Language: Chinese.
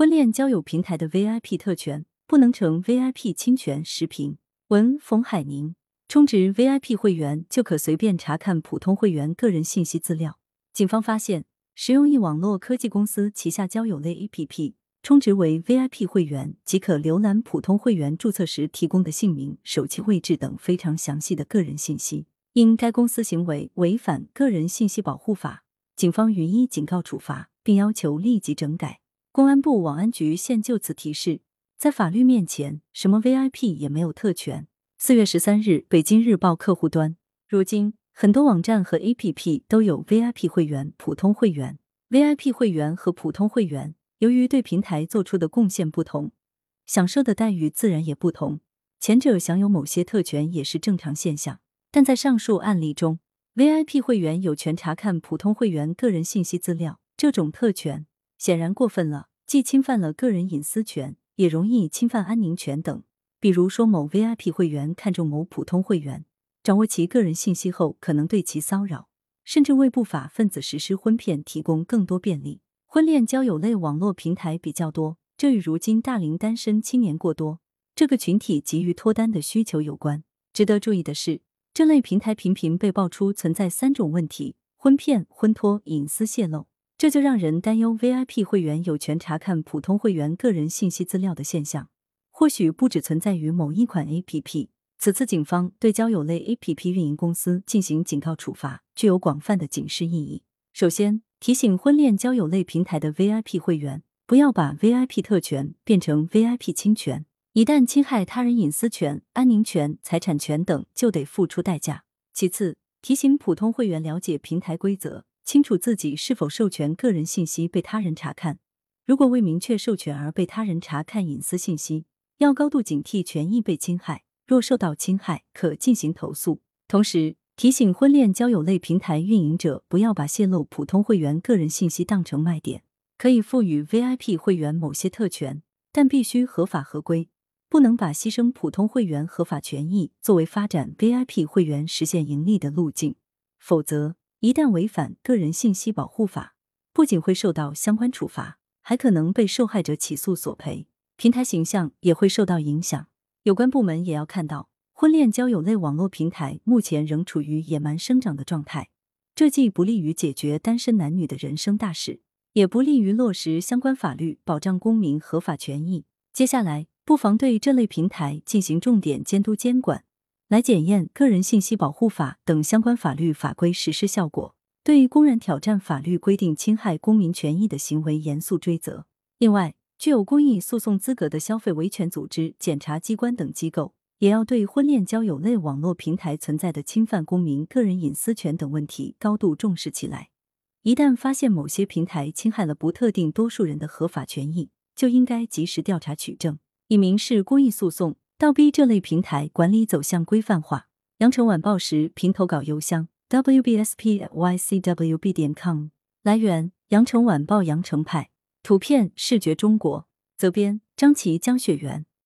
婚恋交友平台的 VIP 特权不能成 VIP 侵权视频。文冯海宁，充值 VIP 会员就可随便查看普通会员个人信息资料。警方发现，使用一网络科技公司旗下交友类 APP，充值为 VIP 会员即可浏览普通会员注册时提供的姓名、手机位置等非常详细的个人信息。因该公司行为违反个人信息保护法，警方予以警告处罚，并要求立即整改。公安部网安局现就此提示。在法律面前，什么 VIP 也没有特权。四月十三日，北京日报客户端。如今，很多网站和 APP 都有 VIP 会员、普通会员。VIP 会员和普通会员由于对平台做出的贡献不同，享受的待遇自然也不同。前者享有某些特权也是正常现象。但在上述案例中，VIP 会员有权查看普通会员个人信息资料，这种特权显然过分了，既侵犯了个人隐私权。也容易侵犯安宁权等。比如说，某 VIP 会员看中某普通会员，掌握其个人信息后，可能对其骚扰，甚至为不法分子实施婚骗提供更多便利。婚恋交友类网络平台比较多，这与如今大龄单身青年过多，这个群体急于脱单的需求有关。值得注意的是，这类平台频频被爆出存在三种问题：婚骗、婚托、隐私泄露。这就让人担忧，VIP 会员有权查看普通会员个人信息资料的现象，或许不只存在于某一款 APP。此次警方对交友类 APP 运营公司进行警告处罚，具有广泛的警示意义。首先，提醒婚恋交友类平台的 VIP 会员，不要把 VIP 特权变成 VIP 侵权，一旦侵害他人隐私权、安宁权、财产权等，就得付出代价。其次，提醒普通会员了解平台规则。清楚自己是否授权个人信息被他人查看，如果未明确授权而被他人查看隐私信息，要高度警惕权益被侵害。若受到侵害，可进行投诉。同时提醒婚恋交友类平台运营者，不要把泄露普通会员个人信息当成卖点。可以赋予 VIP 会员某些特权，但必须合法合规，不能把牺牲普通会员合法权益作为发展 VIP 会员实现盈利的路径，否则。一旦违反个人信息保护法，不仅会受到相关处罚，还可能被受害者起诉索赔，平台形象也会受到影响。有关部门也要看到，婚恋交友类网络平台目前仍处于野蛮生长的状态，这既不利于解决单身男女的人生大事，也不利于落实相关法律保障公民合法权益。接下来，不妨对这类平台进行重点监督监管。来检验个人信息保护法等相关法律法规实施效果，对公然挑战法律规定、侵害公民权益的行为严肃追责。另外，具有公益诉讼资格的消费维权组织、检察机关等机构，也要对婚恋交友类网络平台存在的侵犯公民个人隐私权等问题高度重视起来。一旦发现某些平台侵害了不特定多数人的合法权益，就应该及时调查取证，以民事公益诉讼。倒逼这类平台管理走向规范化。羊城晚报时评投稿邮箱：wbspycwb 点 com。来源：羊城晚报羊城派。图片：视觉中国。责编：张琪、江雪源。